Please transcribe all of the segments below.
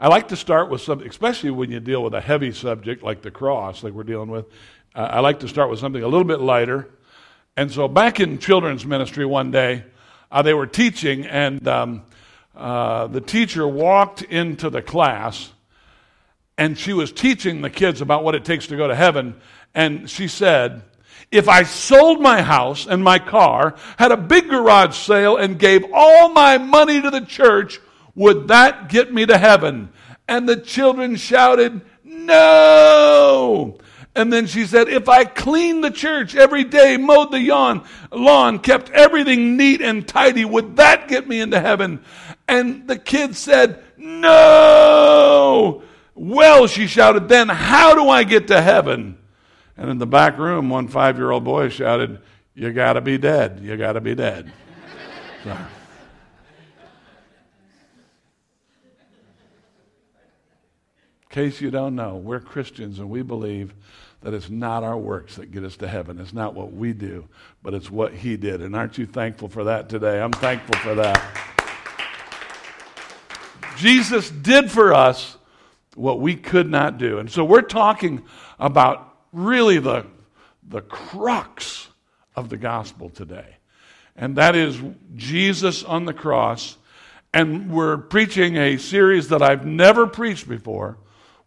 I like to start with something, especially when you deal with a heavy subject like the cross, like we're dealing with. Uh, I like to start with something a little bit lighter. And so, back in children's ministry one day, uh, they were teaching, and um, uh, the teacher walked into the class, and she was teaching the kids about what it takes to go to heaven. And she said, if I sold my house and my car, had a big garage sale, and gave all my money to the church, would that get me to heaven? And the children shouted, No! And then she said, If I cleaned the church every day, mowed the lawn, lawn, kept everything neat and tidy, would that get me into heaven? And the kids said, No! Well, she shouted, then how do I get to heaven? And in the back room, one five year old boy shouted, You got to be dead. You got to be dead. So. Case you don't know, we're Christians and we believe that it's not our works that get us to heaven. It's not what we do, but it's what He did. And aren't you thankful for that today? I'm thankful for that. Jesus did for us what we could not do. And so we're talking about really the, the crux of the gospel today. And that is Jesus on the cross. And we're preaching a series that I've never preached before.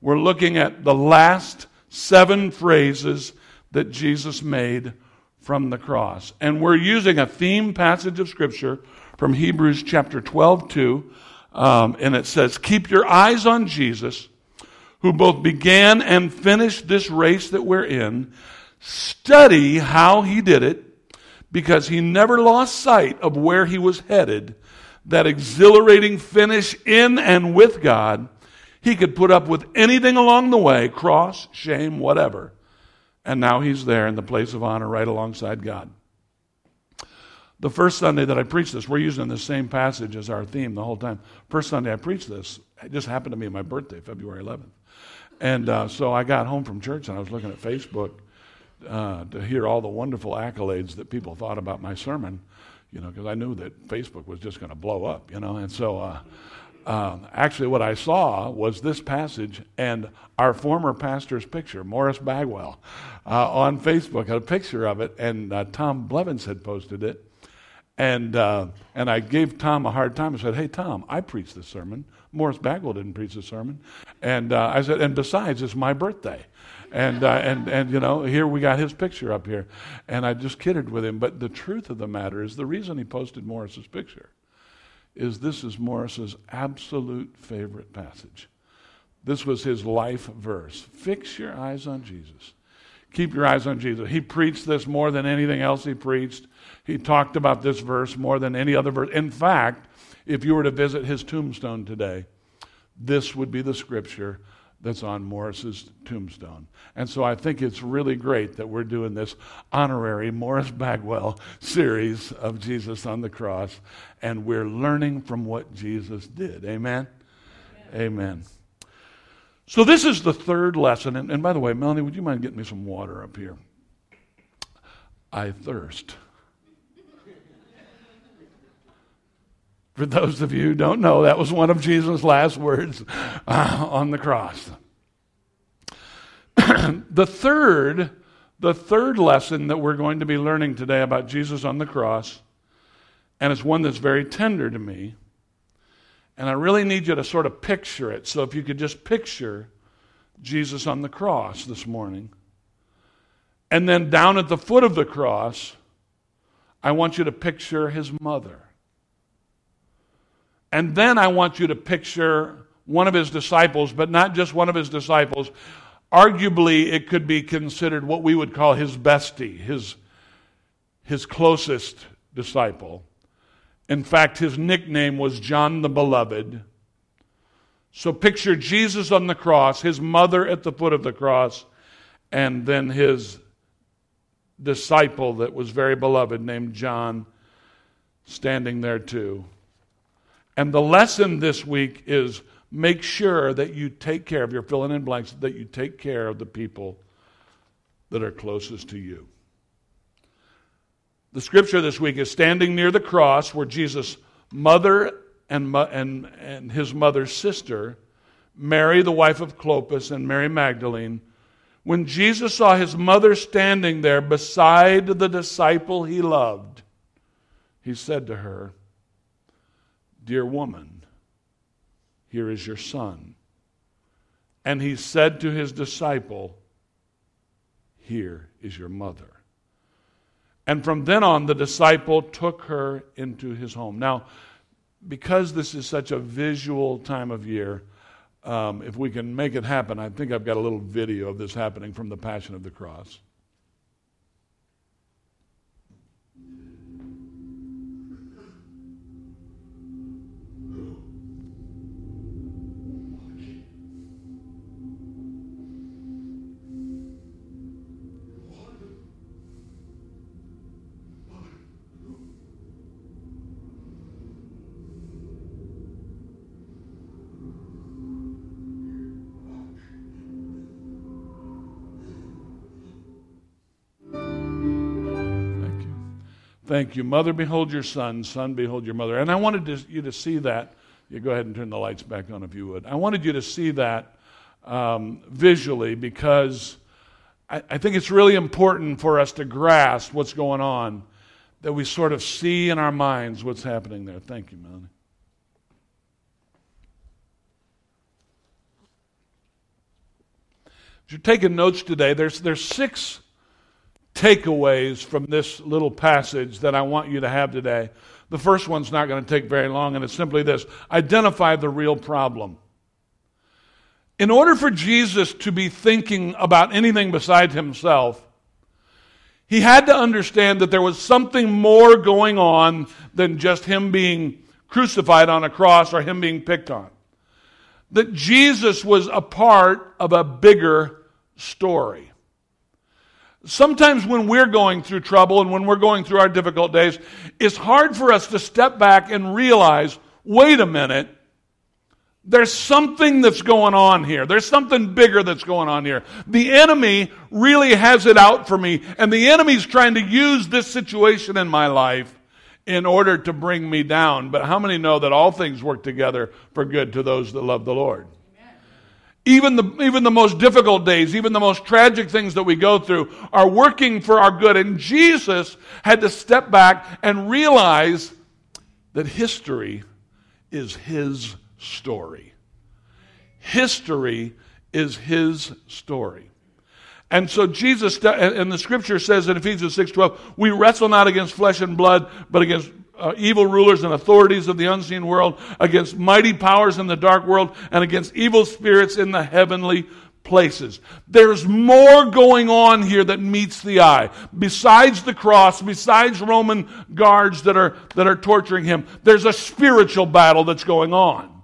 We're looking at the last seven phrases that Jesus made from the cross. And we're using a theme passage of Scripture from Hebrews chapter 12, 2. Um, and it says, Keep your eyes on Jesus who both began and finished this race that we're in, study how he did it because he never lost sight of where he was headed, that exhilarating finish in and with God. He could put up with anything along the way cross, shame, whatever. And now he's there in the place of honor right alongside God. The first Sunday that I preached this, we're using the same passage as our theme the whole time. First Sunday I preached this, it just happened to be my birthday, February 11th. And uh, so I got home from church and I was looking at Facebook uh, to hear all the wonderful accolades that people thought about my sermon, you know, because I knew that Facebook was just going to blow up, you know. And so uh, um, actually, what I saw was this passage and our former pastor's picture, Morris Bagwell, uh, on Facebook, had a picture of it, and uh, Tom Blevins had posted it. And, uh, and I gave Tom a hard time. I said, Hey, Tom, I preached this sermon. Morris Bagwell didn't preach the sermon. And uh, I said, and besides, it's my birthday. And, uh, and, and, you know, here we got his picture up here. And I just kidded with him. But the truth of the matter is the reason he posted Morris's picture is this is Morris's absolute favorite passage. This was his life verse. Fix your eyes on Jesus. Keep your eyes on Jesus. He preached this more than anything else he preached. He talked about this verse more than any other verse. In fact, if you were to visit his tombstone today, this would be the scripture that's on Morris's tombstone. And so I think it's really great that we're doing this honorary Morris Bagwell series of Jesus on the cross, and we're learning from what Jesus did. Amen? Amen. Amen. So this is the third lesson. And, and by the way, Melanie, would you mind getting me some water up here? I thirst. For those of you who don't know, that was one of Jesus' last words uh, on the cross. the third, the third lesson that we're going to be learning today about Jesus on the cross, and it's one that's very tender to me, and I really need you to sort of picture it. So if you could just picture Jesus on the cross this morning. And then down at the foot of the cross, I want you to picture his mother. And then I want you to picture one of his disciples, but not just one of his disciples. Arguably, it could be considered what we would call his bestie, his, his closest disciple. In fact, his nickname was John the Beloved. So picture Jesus on the cross, his mother at the foot of the cross, and then his disciple that was very beloved named John standing there too. And the lesson this week is make sure that you take care of, your filling in blanks, that you take care of the people that are closest to you. The scripture this week is standing near the cross where Jesus' mother and, and, and his mother's sister Mary, the wife of Clopas, and Mary Magdalene, when Jesus saw his mother standing there beside the disciple he loved, he said to her, Dear woman, here is your son. And he said to his disciple, Here is your mother. And from then on, the disciple took her into his home. Now, because this is such a visual time of year, um, if we can make it happen, I think I've got a little video of this happening from the Passion of the Cross. Thank you. Mother, behold your son. Son, behold your mother. And I wanted to, you to see that. You go ahead and turn the lights back on if you would. I wanted you to see that um, visually because I, I think it's really important for us to grasp what's going on, that we sort of see in our minds what's happening there. Thank you, Melanie. If you're taking notes today, there's, there's six takeaways from this little passage that I want you to have today. The first one's not going to take very long, and it's simply this identify the real problem. In order for Jesus to be thinking about anything besides himself, he had to understand that there was something more going on than just him being crucified on a cross or him being picked on. That Jesus was a part of a bigger story. Sometimes when we're going through trouble and when we're going through our difficult days, it's hard for us to step back and realize wait a minute, there's something that's going on here. There's something bigger that's going on here. The enemy really has it out for me, and the enemy's trying to use this situation in my life in order to bring me down. But how many know that all things work together for good to those that love the Lord? Even the, even the most difficult days, even the most tragic things that we go through are working for our good. And Jesus had to step back and realize that history is his story. History is his story. And so Jesus, and the scripture says in Ephesians 6.12, we wrestle not against flesh and blood, but against uh, evil rulers and authorities of the unseen world, against mighty powers in the dark world, and against evil spirits in the heavenly places. There's more going on here that meets the eye. Besides the cross, besides Roman guards that are, that are torturing him, there's a spiritual battle that's going on.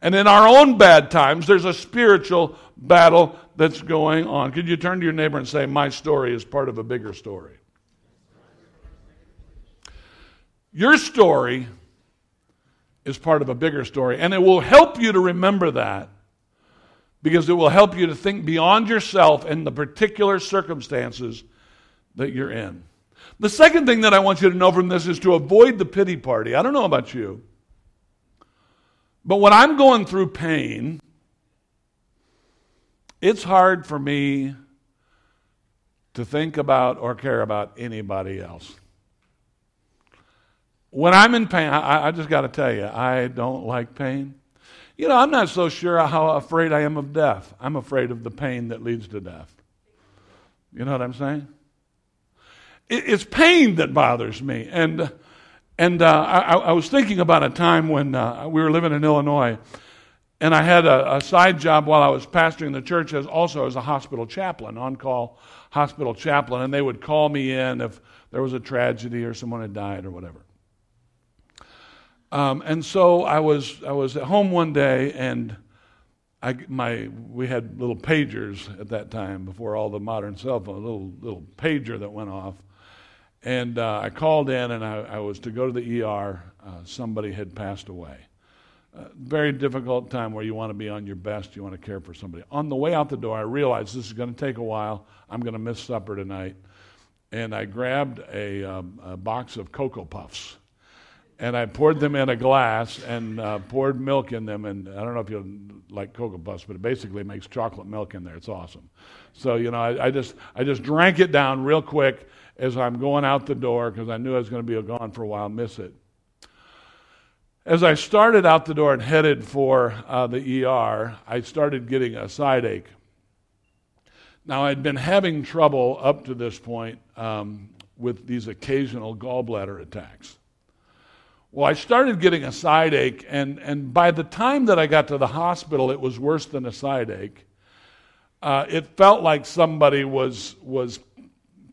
And in our own bad times, there's a spiritual battle that's going on. Could you turn to your neighbor and say, My story is part of a bigger story? Your story is part of a bigger story, and it will help you to remember that because it will help you to think beyond yourself and the particular circumstances that you're in. The second thing that I want you to know from this is to avoid the pity party. I don't know about you, but when I'm going through pain, it's hard for me to think about or care about anybody else. When I'm in pain, I, I just got to tell you, I don't like pain. You know, I'm not so sure how afraid I am of death. I'm afraid of the pain that leads to death. You know what I'm saying? It, it's pain that bothers me. And, and uh, I, I, was thinking about a time when uh, we were living in Illinois, and I had a, a, side job while I was pastoring the church as also as a hospital chaplain, on call hospital chaplain. And they would call me in if there was a tragedy or someone had died or whatever. Um, and so I was, I was at home one day, and I, my, we had little pagers at that time before all the modern cell phones, a little, little pager that went off. And uh, I called in, and I, I, was to go to the ER. Uh, somebody had passed away. Uh, very difficult time where you want to be on your best, you want to care for somebody. On the way out the door, I realized this is going to take a while. I'm going to miss supper tonight. And I grabbed a, um, a box of Cocoa Puffs and I poured them in a glass and uh, poured milk in them. And I don't know if you like Cocoa Puffs, but it basically makes chocolate milk in there. It's awesome. So you know, I, I just I just drank it down real quick as I'm going out the door because I knew I was going to be gone for a while, miss it. As I started out the door and headed for uh, the ER, I started getting a side ache. Now, I'd been having trouble up to this point um, with these occasional gallbladder attacks. Well, I started getting a side ache, and, and by the time that I got to the hospital, it was worse than a side ache. Uh, it felt like somebody was, was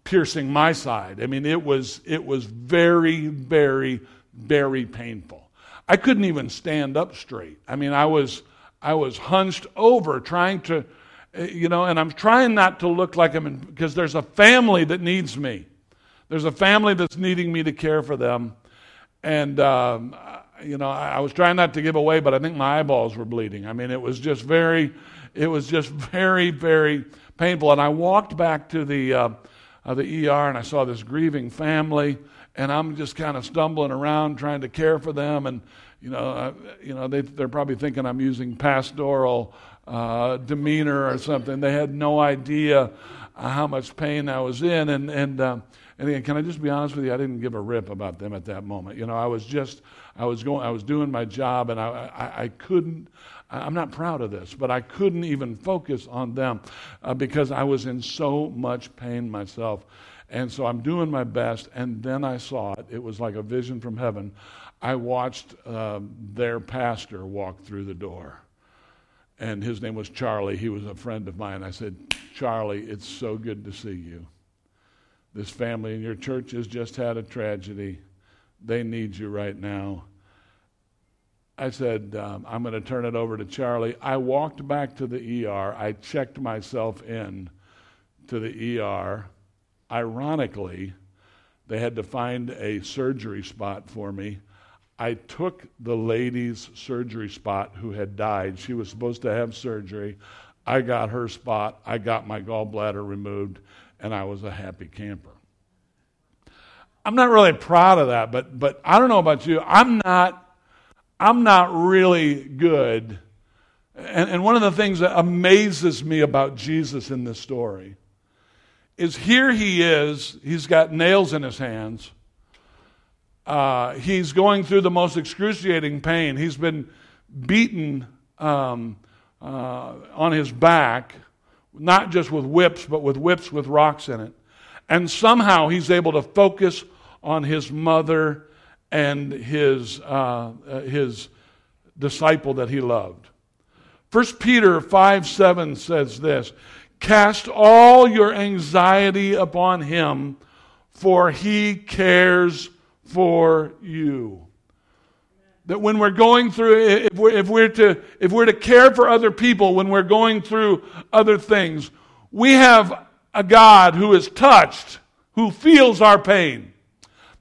piercing my side. I mean, it was, it was very, very, very painful. I couldn't even stand up straight. I mean, I was I was hunched over trying to you know, and I'm trying not to look like I'm because there's a family that needs me. There's a family that's needing me to care for them. And, um, you know, I, I was trying not to give away, but I think my eyeballs were bleeding. I mean, it was just very, it was just very, very painful. And I walked back to the, uh, uh, the ER and I saw this grieving family and I'm just kind of stumbling around trying to care for them. And you know, uh, you know, they, they're probably thinking I'm using pastoral uh, demeanor or something. They had no idea uh, how much pain I was in. And and uh, and again, can I just be honest with you? I didn't give a rip about them at that moment. You know, I was just I was going I was doing my job, and I I, I couldn't. I'm not proud of this, but I couldn't even focus on them uh, because I was in so much pain myself. And so I'm doing my best, and then I saw it. It was like a vision from heaven. I watched uh, their pastor walk through the door, and his name was Charlie. He was a friend of mine. I said, Charlie, it's so good to see you. This family in your church has just had a tragedy. They need you right now. I said, um, I'm going to turn it over to Charlie. I walked back to the ER. I checked myself in to the ER ironically, they had to find a surgery spot for me. I took the lady's surgery spot who had died. She was supposed to have surgery. I got her spot. I got my gallbladder removed, and I was a happy camper. I'm not really proud of that, but but I don't know about you. I'm not I'm not really good. And, and one of the things that amazes me about Jesus in this story is here he is, he's got nails in his hands. Uh, he's going through the most excruciating pain. He's been beaten um, uh, on his back, not just with whips, but with whips with rocks in it. And somehow he's able to focus on his mother and his, uh, uh his disciple that he loved. 1 Peter 5 7 says this Cast all your anxiety upon him, for he cares for you. That when we're going through, if we're, if we're, to, if we're to care for other people, when we're going through other things, we have a God who is touched, who feels our pain.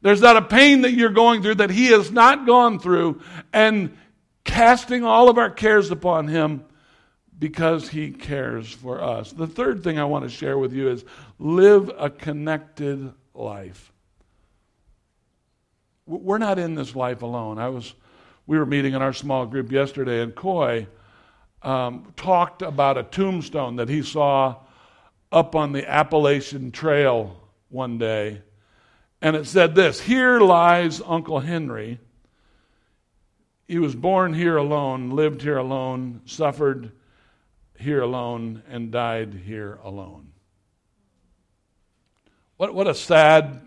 There's not a pain that you're going through that he has not gone through, and casting all of our cares upon him, because he cares for us. The third thing I want to share with you is live a connected life. We're not in this life alone. I was, we were meeting in our small group yesterday, and Coy um, talked about a tombstone that he saw up on the Appalachian Trail one day. And it said this Here lies Uncle Henry. He was born here alone, lived here alone, suffered here alone and died here alone. What, what a sad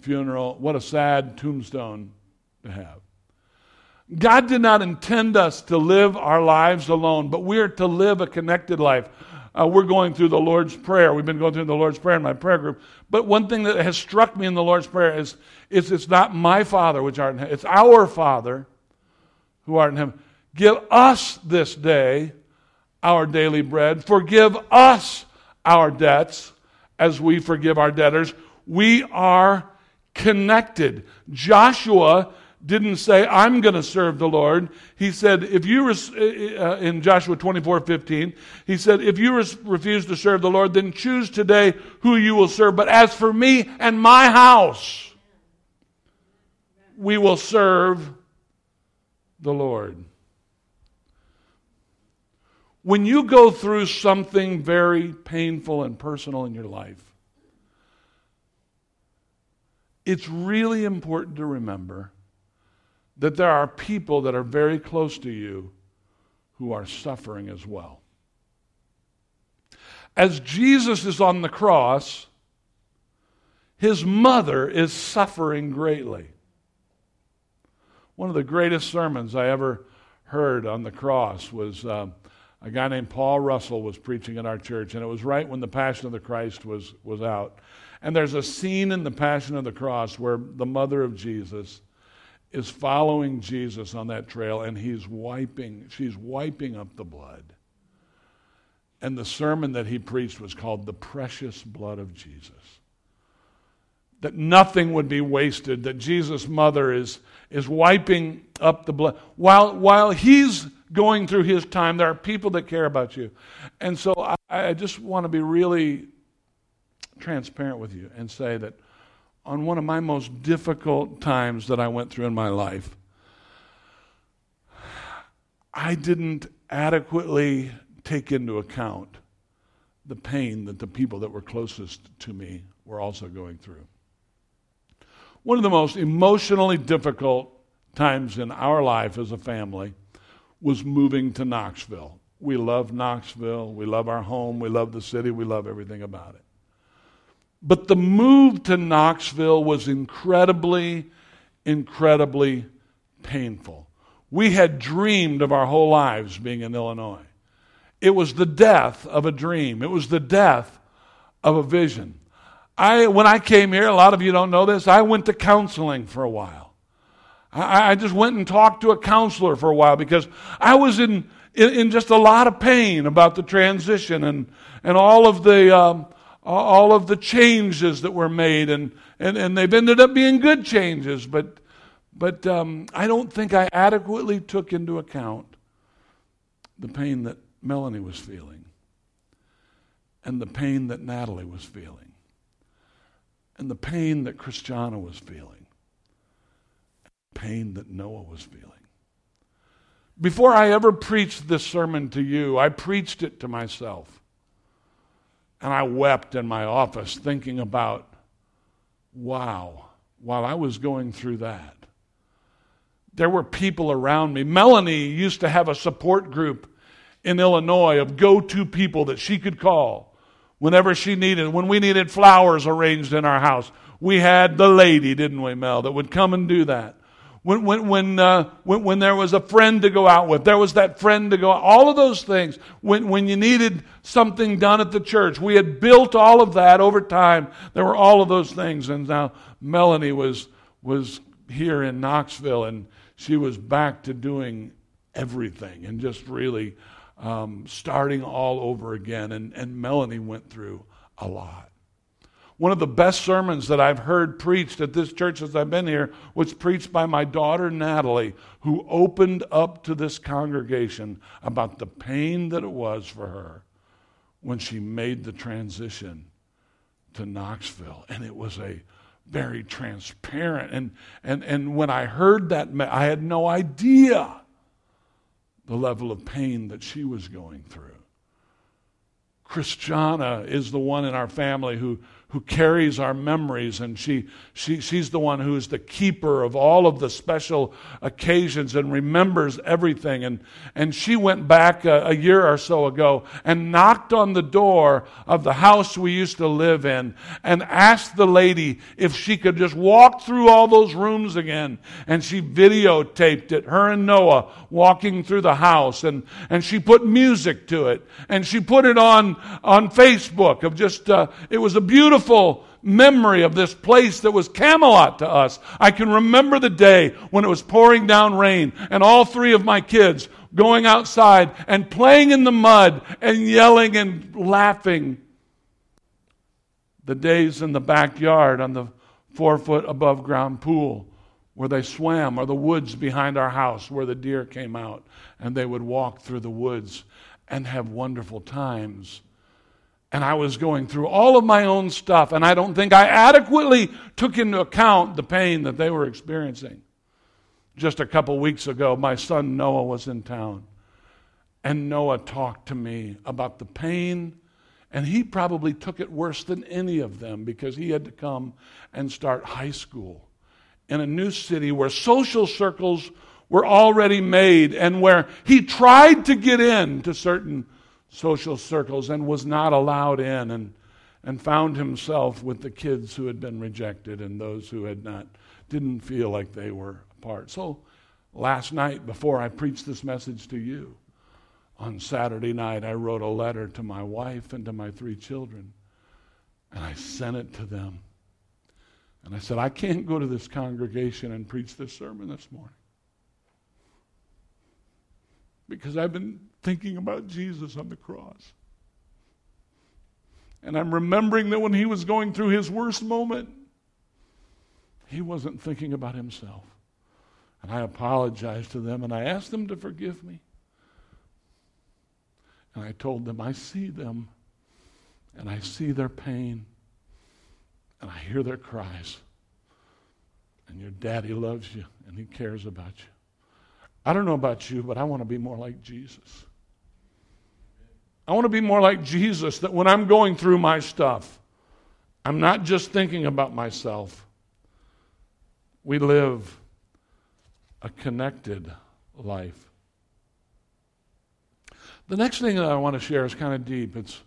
funeral, what a sad tombstone to have. God did not intend us to live our lives alone, but we are to live a connected life. Uh, we're going through the Lord's Prayer. We've been going through the Lord's Prayer in my prayer group. But one thing that has struck me in the Lord's Prayer is, is it's not my Father which art in heaven, it's our Father who art in heaven. Give us this day our daily bread. Forgive us our debts as we forgive our debtors. We are connected. Joshua didn't say, I'm going to serve the Lord. He said, if you, res- uh, in Joshua 24 15, he said, if you res- refuse to serve the Lord, then choose today who you will serve. But as for me and my house, we will serve the Lord. When you go through something very painful and personal in your life, it's really important to remember that there are people that are very close to you who are suffering as well. As Jesus is on the cross, his mother is suffering greatly. One of the greatest sermons I ever heard on the cross was uh, a guy named Paul Russell was preaching in our church, and it was right when the Passion of the Christ was, was out. And there's a scene in the Passion of the Cross where the mother of Jesus is following Jesus on that trail, and he's wiping, she's wiping up the blood. And the sermon that he preached was called The Precious Blood of Jesus. That nothing would be wasted, that Jesus' mother is, is wiping up the blood. While, while he's going through his time, there are people that care about you. And so I, I just want to be really transparent with you and say that on one of my most difficult times that I went through in my life, I didn't adequately take into account the pain that the people that were closest to me were also going through. One of the most emotionally difficult times in our life as a family was moving to Knoxville. We love Knoxville. We love our home. We love the city. We love everything about it. But the move to Knoxville was incredibly, incredibly painful. We had dreamed of our whole lives being in Illinois. It was the death of a dream, it was the death of a vision. I, when I came here, a lot of you don't know this, I went to counseling for a while. I, I just went and talked to a counselor for a while because I was in, in, in just a lot of pain about the transition and, and all of the. Um, all of the changes that were made, and, and, and they've ended up being good changes, but, but um, I don't think I adequately took into account the pain that Melanie was feeling, and the pain that Natalie was feeling, and the pain that Christiana was feeling, and the pain that Noah was feeling. Before I ever preached this sermon to you, I preached it to myself. And I wept in my office thinking about, wow, while I was going through that, there were people around me. Melanie used to have a support group in Illinois of go to people that she could call whenever she needed. When we needed flowers arranged in our house, we had the lady, didn't we, Mel, that would come and do that when, when, when, uh, when, when, there was a friend to go out with, there was that friend to go out, all of those things. When, when you needed something done at the church, we had built all of that over time. There were all of those things. And now Melanie was, was here in Knoxville and she was back to doing everything and just really um, starting all over again. And, and Melanie went through a lot. One of the best sermons that I've heard preached at this church as I've been here was preached by my daughter Natalie, who opened up to this congregation about the pain that it was for her when she made the transition to Knoxville. And it was a very transparent. And, and, and when I heard that, I had no idea the level of pain that she was going through. Christiana is the one in our family who who carries our memories, and she, she, she's the one who is the keeper of all of the special occasions and remembers everything. And, and she went back a, a year or so ago and knocked on the door of the house we used to live in and asked the lady if she could just walk through all those rooms again. And she videotaped it, her and Noah walking through the house, and, and she put music to it, and she put it on, on Facebook of just, uh, it was a beautiful beautiful memory of this place that was Camelot to us. I can remember the day when it was pouring down rain and all three of my kids going outside and playing in the mud and yelling and laughing. The days in the backyard on the four foot above ground pool where they swam, or the woods behind our house where the deer came out and they would walk through the woods and have wonderful times and I was going through all of my own stuff, and I don't think I adequately took into account the pain that they were experiencing. just a couple weeks ago, my son Noah was in town. And Noah talked to me about the pain, and he probably took it worse than any of them because he had to come and start high school in a new city where social circles were already made and where he tried to get in to certain social circles and was not allowed in and, and found himself with the kids who had been rejected and those who had not didn't feel like they were a part. So last night before I preached this message to you, on Saturday night, I wrote a letter to my wife and to my three children, and I sent it to them. And I said, I can't go to this congregation and preach this sermon this morning because I've been thinking about Jesus on the cross. And I'm remembering that when he was going through his worst moment, he wasn't thinking about himself. And I apologized to them and I asked them to forgive me. And I told them, I see them and I see their pain and I hear their cries. And your daddy loves you and he cares about you. I don't know about you, but I want to be more like Jesus. I want to be more like Jesus that when I'm going through my stuff, I'm not just thinking about myself. We live a connected life. The next thing that I want to share is kind of deep. It's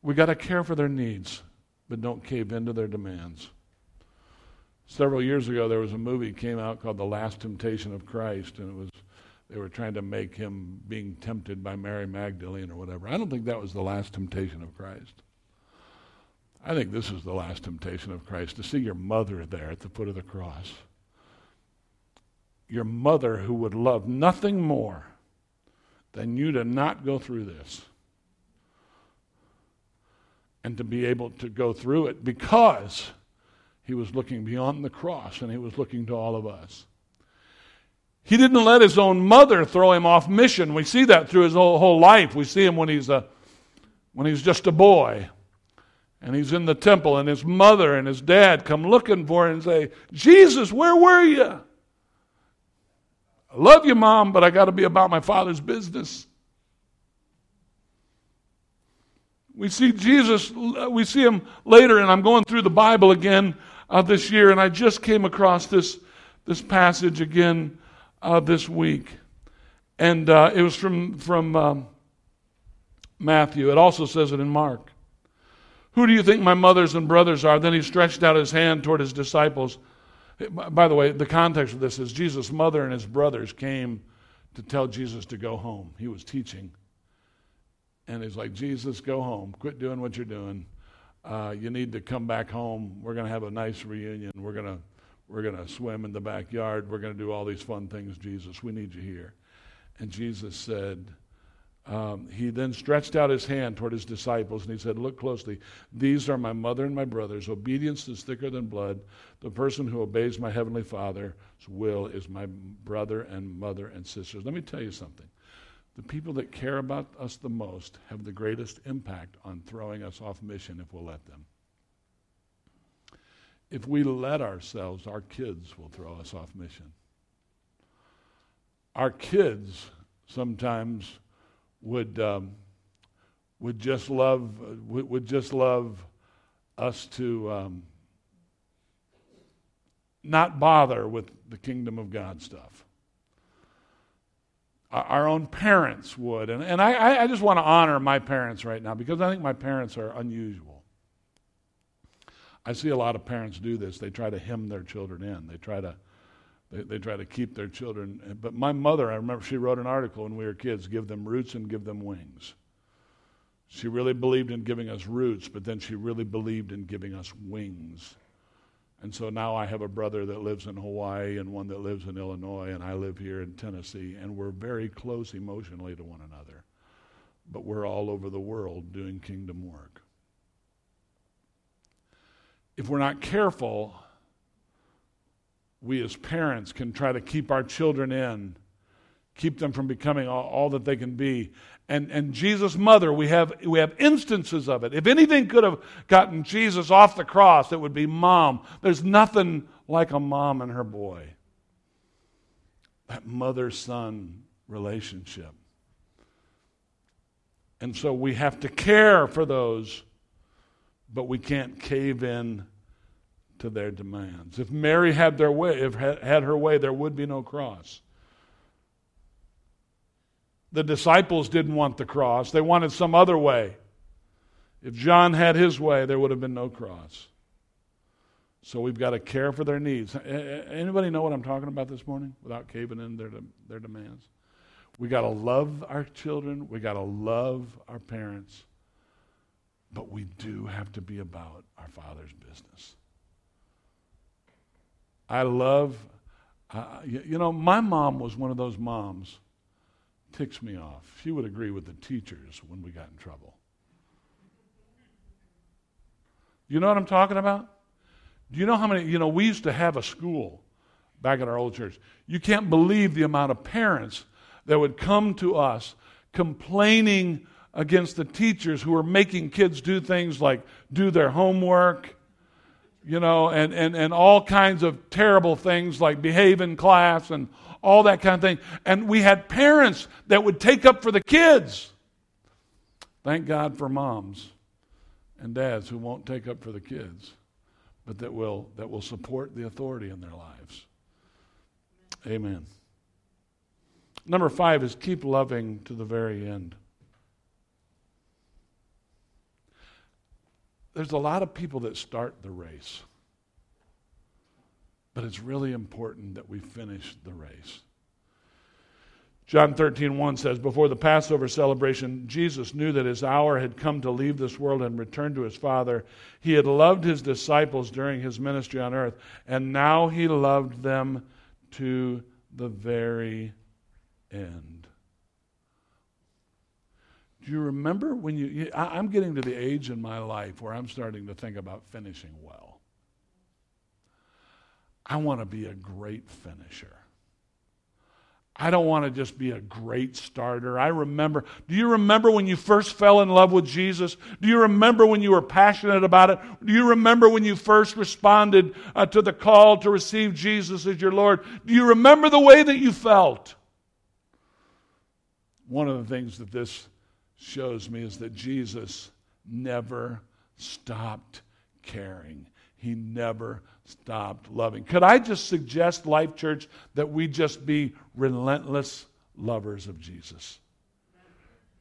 we got to care for their needs, but don't cave into their demands. Several years ago, there was a movie came out called The Last Temptation of Christ, and it was they were trying to make him being tempted by Mary Magdalene or whatever. I don't think that was the last temptation of Christ. I think this is the last temptation of Christ to see your mother there at the foot of the cross. Your mother who would love nothing more than you to not go through this and to be able to go through it because he was looking beyond the cross and he was looking to all of us. He didn't let his own mother throw him off mission. We see that through his whole, whole life. We see him when he's, a, when he's just a boy and he's in the temple and his mother and his dad come looking for him and say, Jesus, where were you? I love you, Mom, but I got to be about my Father's business. We see Jesus, we see him later, and I'm going through the Bible again uh, this year, and I just came across this, this passage again uh, this week. And uh, it was from, from um, Matthew. It also says it in Mark. Who do you think my mothers and brothers are? Then he stretched out his hand toward his disciples by the way, the context of this is Jesus' mother and his brothers came to tell Jesus to go home. He was teaching. And he's like, Jesus, go home. Quit doing what you're doing. Uh, you need to come back home. We're going to have a nice reunion. We're going to we're going to swim in the backyard. We're going to do all these fun things, Jesus. We need you here. And Jesus said, um, he then stretched out his hand toward his disciples and he said, Look closely. These are my mother and my brothers. Obedience is thicker than blood. The person who obeys my heavenly Father's will is my brother and mother and sisters. Let me tell you something. The people that care about us the most have the greatest impact on throwing us off mission if we'll let them. If we let ourselves, our kids will throw us off mission. Our kids sometimes would um, would just love would, just love us to um, not bother with the kingdom of God stuff. Our own parents would, and, and I, I just want to honor my parents right now because I think my parents are unusual. I see a lot of parents do this. They try to hem their children in. They try to they, they try to keep their children. But my mother, I remember she wrote an article when we were kids give them roots and give them wings. She really believed in giving us roots, but then she really believed in giving us wings. And so now I have a brother that lives in Hawaii and one that lives in Illinois, and I live here in Tennessee, and we're very close emotionally to one another. But we're all over the world doing kingdom work. If we're not careful, we as parents can try to keep our children in, keep them from becoming all, all, that they can be. And, and Jesus' mother, we have, we have instances of it. If anything could have gotten Jesus off the cross, it would be mom. There's nothing like a mom and her boy. that mother son relationship. And so we have to care for those, but we can't cave in to their demands. If Mary had their way, if had her way, there would be no cross. The disciples didn't want the cross. They wanted some other way. If John had his way, there would have been no cross. So we've got to care for their needs. Anybody know what I'm talking about this morning without caving in their, their demands? We got to love our children. We got to love our parents. But we do have to be about our Father's business. I love, uh, you, you know, my mom was one of those moms, ticks me off. She would agree with the teachers when we got in trouble. You know what I'm talking about? Do you know how many, you know, we used to have a school back at our old church. You can't believe the amount of parents that would come to us complaining against the teachers who were making kids do things like do their homework, you know, and, and, and all kinds of terrible things like behave in class and all that kind of thing. And we had parents that would take up for the kids. Thank God for moms and dads who won't take up for the kids, but that will, that will support the authority in their lives. Amen. Number five is keep loving to the very end. There's a lot of people that start the race, but it's really important that we finish the race. John 13, 1 says, Before the Passover celebration, Jesus knew that his hour had come to leave this world and return to his Father. He had loved his disciples during his ministry on earth, and now he loved them to the very end. Do you remember when you, I'm getting to the age in my life where I'm starting to think about finishing well. I want to be a great finisher. I don't want to just be a great starter. I remember, do you remember when you first fell in love with Jesus? Do you remember when you were passionate about it? Do you remember when you first responded uh, to the call to receive Jesus as your Lord? Do you remember the way that you felt? One of the things that this shows me is that Jesus never stopped caring. He never stopped loving. Could I just suggest, Life Church, that we just be relentless lovers of Jesus?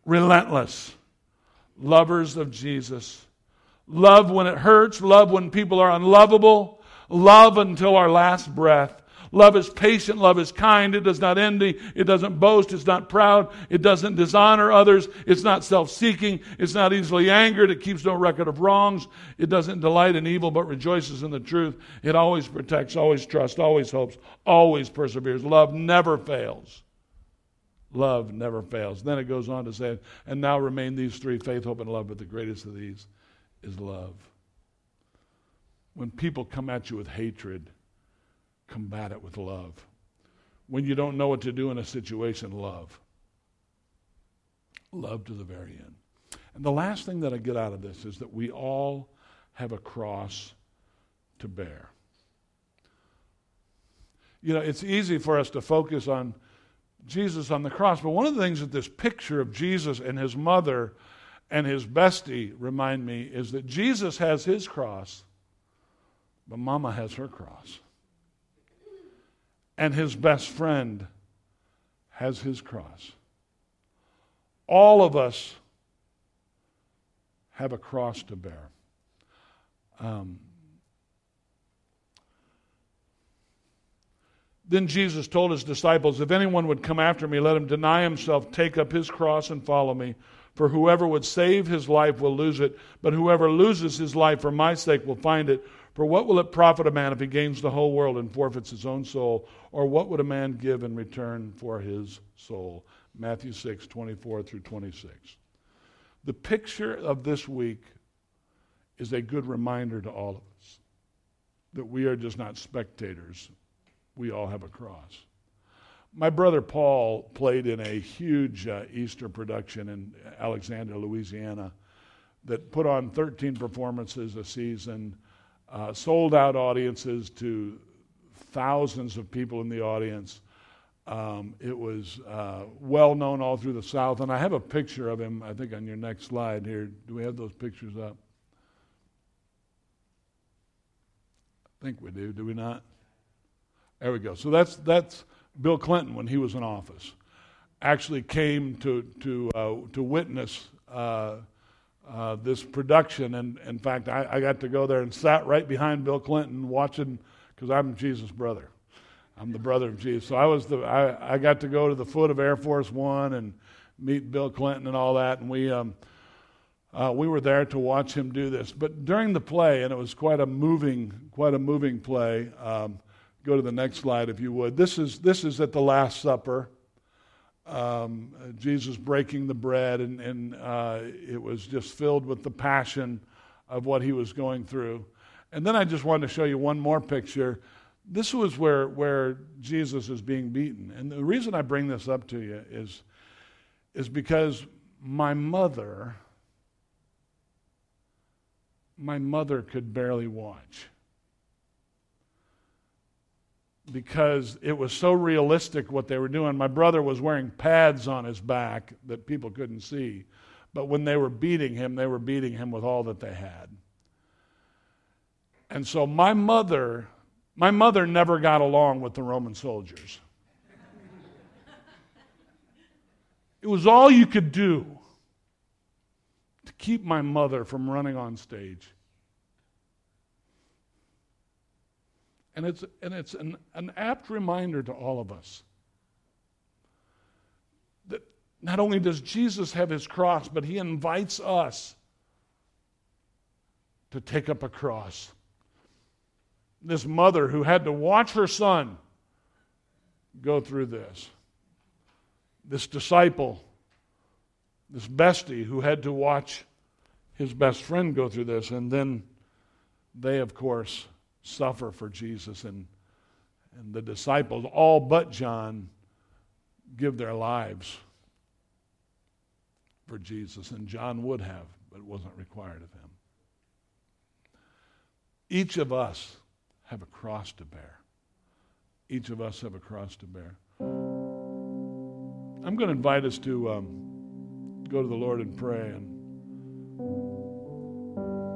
Relentless lovers of Jesus. Love when it hurts, love when people are unlovable, love until our last breath. Love is patient. Love is kind. It does not envy. It doesn't boast. It's not proud. It doesn't dishonor others. It's not self seeking. It's not easily angered. It keeps no record of wrongs. It doesn't delight in evil but rejoices in the truth. It always protects, always trusts, always hopes, always perseveres. Love never fails. Love never fails. Then it goes on to say, and now remain these three faith, hope, and love, but the greatest of these is love. When people come at you with hatred, combat it with love. When you don't know what to do in a situation, love. Love to the very end. And the last thing that I get out of this is that we all have a cross to bear. You know, it's easy for us to focus on Jesus on the cross, but one of the things that this picture of Jesus and his mother and his bestie remind me is that Jesus has his cross, but Mama has her cross and his best friend has his cross. All of us have a cross to bear. Um, then Jesus told his disciples, If anyone would come after me, let him deny himself, take up his cross, and follow me. For whoever would save his life will lose it, but whoever loses his life for my sake will find it. For what will it profit a man if he gains the whole world and forfeits his own soul? Or what would a man give in return for his soul? Matthew 6, 24 through 26. The picture of this week is a good reminder to all of us that we are just not spectators, we all have a cross. My brother Paul played in a huge uh, Easter production in Alexandria, Louisiana, that put on 13 performances a season uh, sold out audiences to thousands of people in the audience. Um, it was uh, well known all through the South, and I have a picture of him. I think on your next slide here. Do we have those pictures up? I think we do. Do we not? There we go. So that's that's Bill Clinton when he was in office. Actually came to to uh, to witness uh, uh, this production, and in fact, I, I got to go there and sat right behind Bill Clinton watching because I'm Jesus' brother. I'm the brother of Jesus. So I was the I, I got to go to the foot of Air Force One and meet Bill Clinton and all that, and we um, uh, we were there to watch him do this. But during the play, and it was quite a moving quite a moving play. Um, go to the next slide if you would. This is this is at the Last Supper. Um, Jesus breaking the bread, and, and uh, it was just filled with the passion of what he was going through. And then I just wanted to show you one more picture this was where, where Jesus is being beaten. And the reason I bring this up to you is, is because my mother, my mother could barely watch. Because it was so realistic what they were doing. My brother was wearing pads on his back that people couldn't see. But when they were beating him, they were beating him with all that they had. And so my mother my mother never got along with the Roman soldiers. It was all you could do to keep my mother from running on stage. And it's, and it's an, an apt reminder to all of us that not only does Jesus have his cross, but he invites us to take up a cross this mother who had to watch her son go through this. This disciple, this bestie who had to watch his best friend go through this. And then they, of course, suffer for Jesus. And, and the disciples, all but John, give their lives for Jesus. And John would have, but it wasn't required of him. Each of us have a cross to bear. Each of us have a cross to bear. I'm going to invite us to um, go to the Lord and pray. And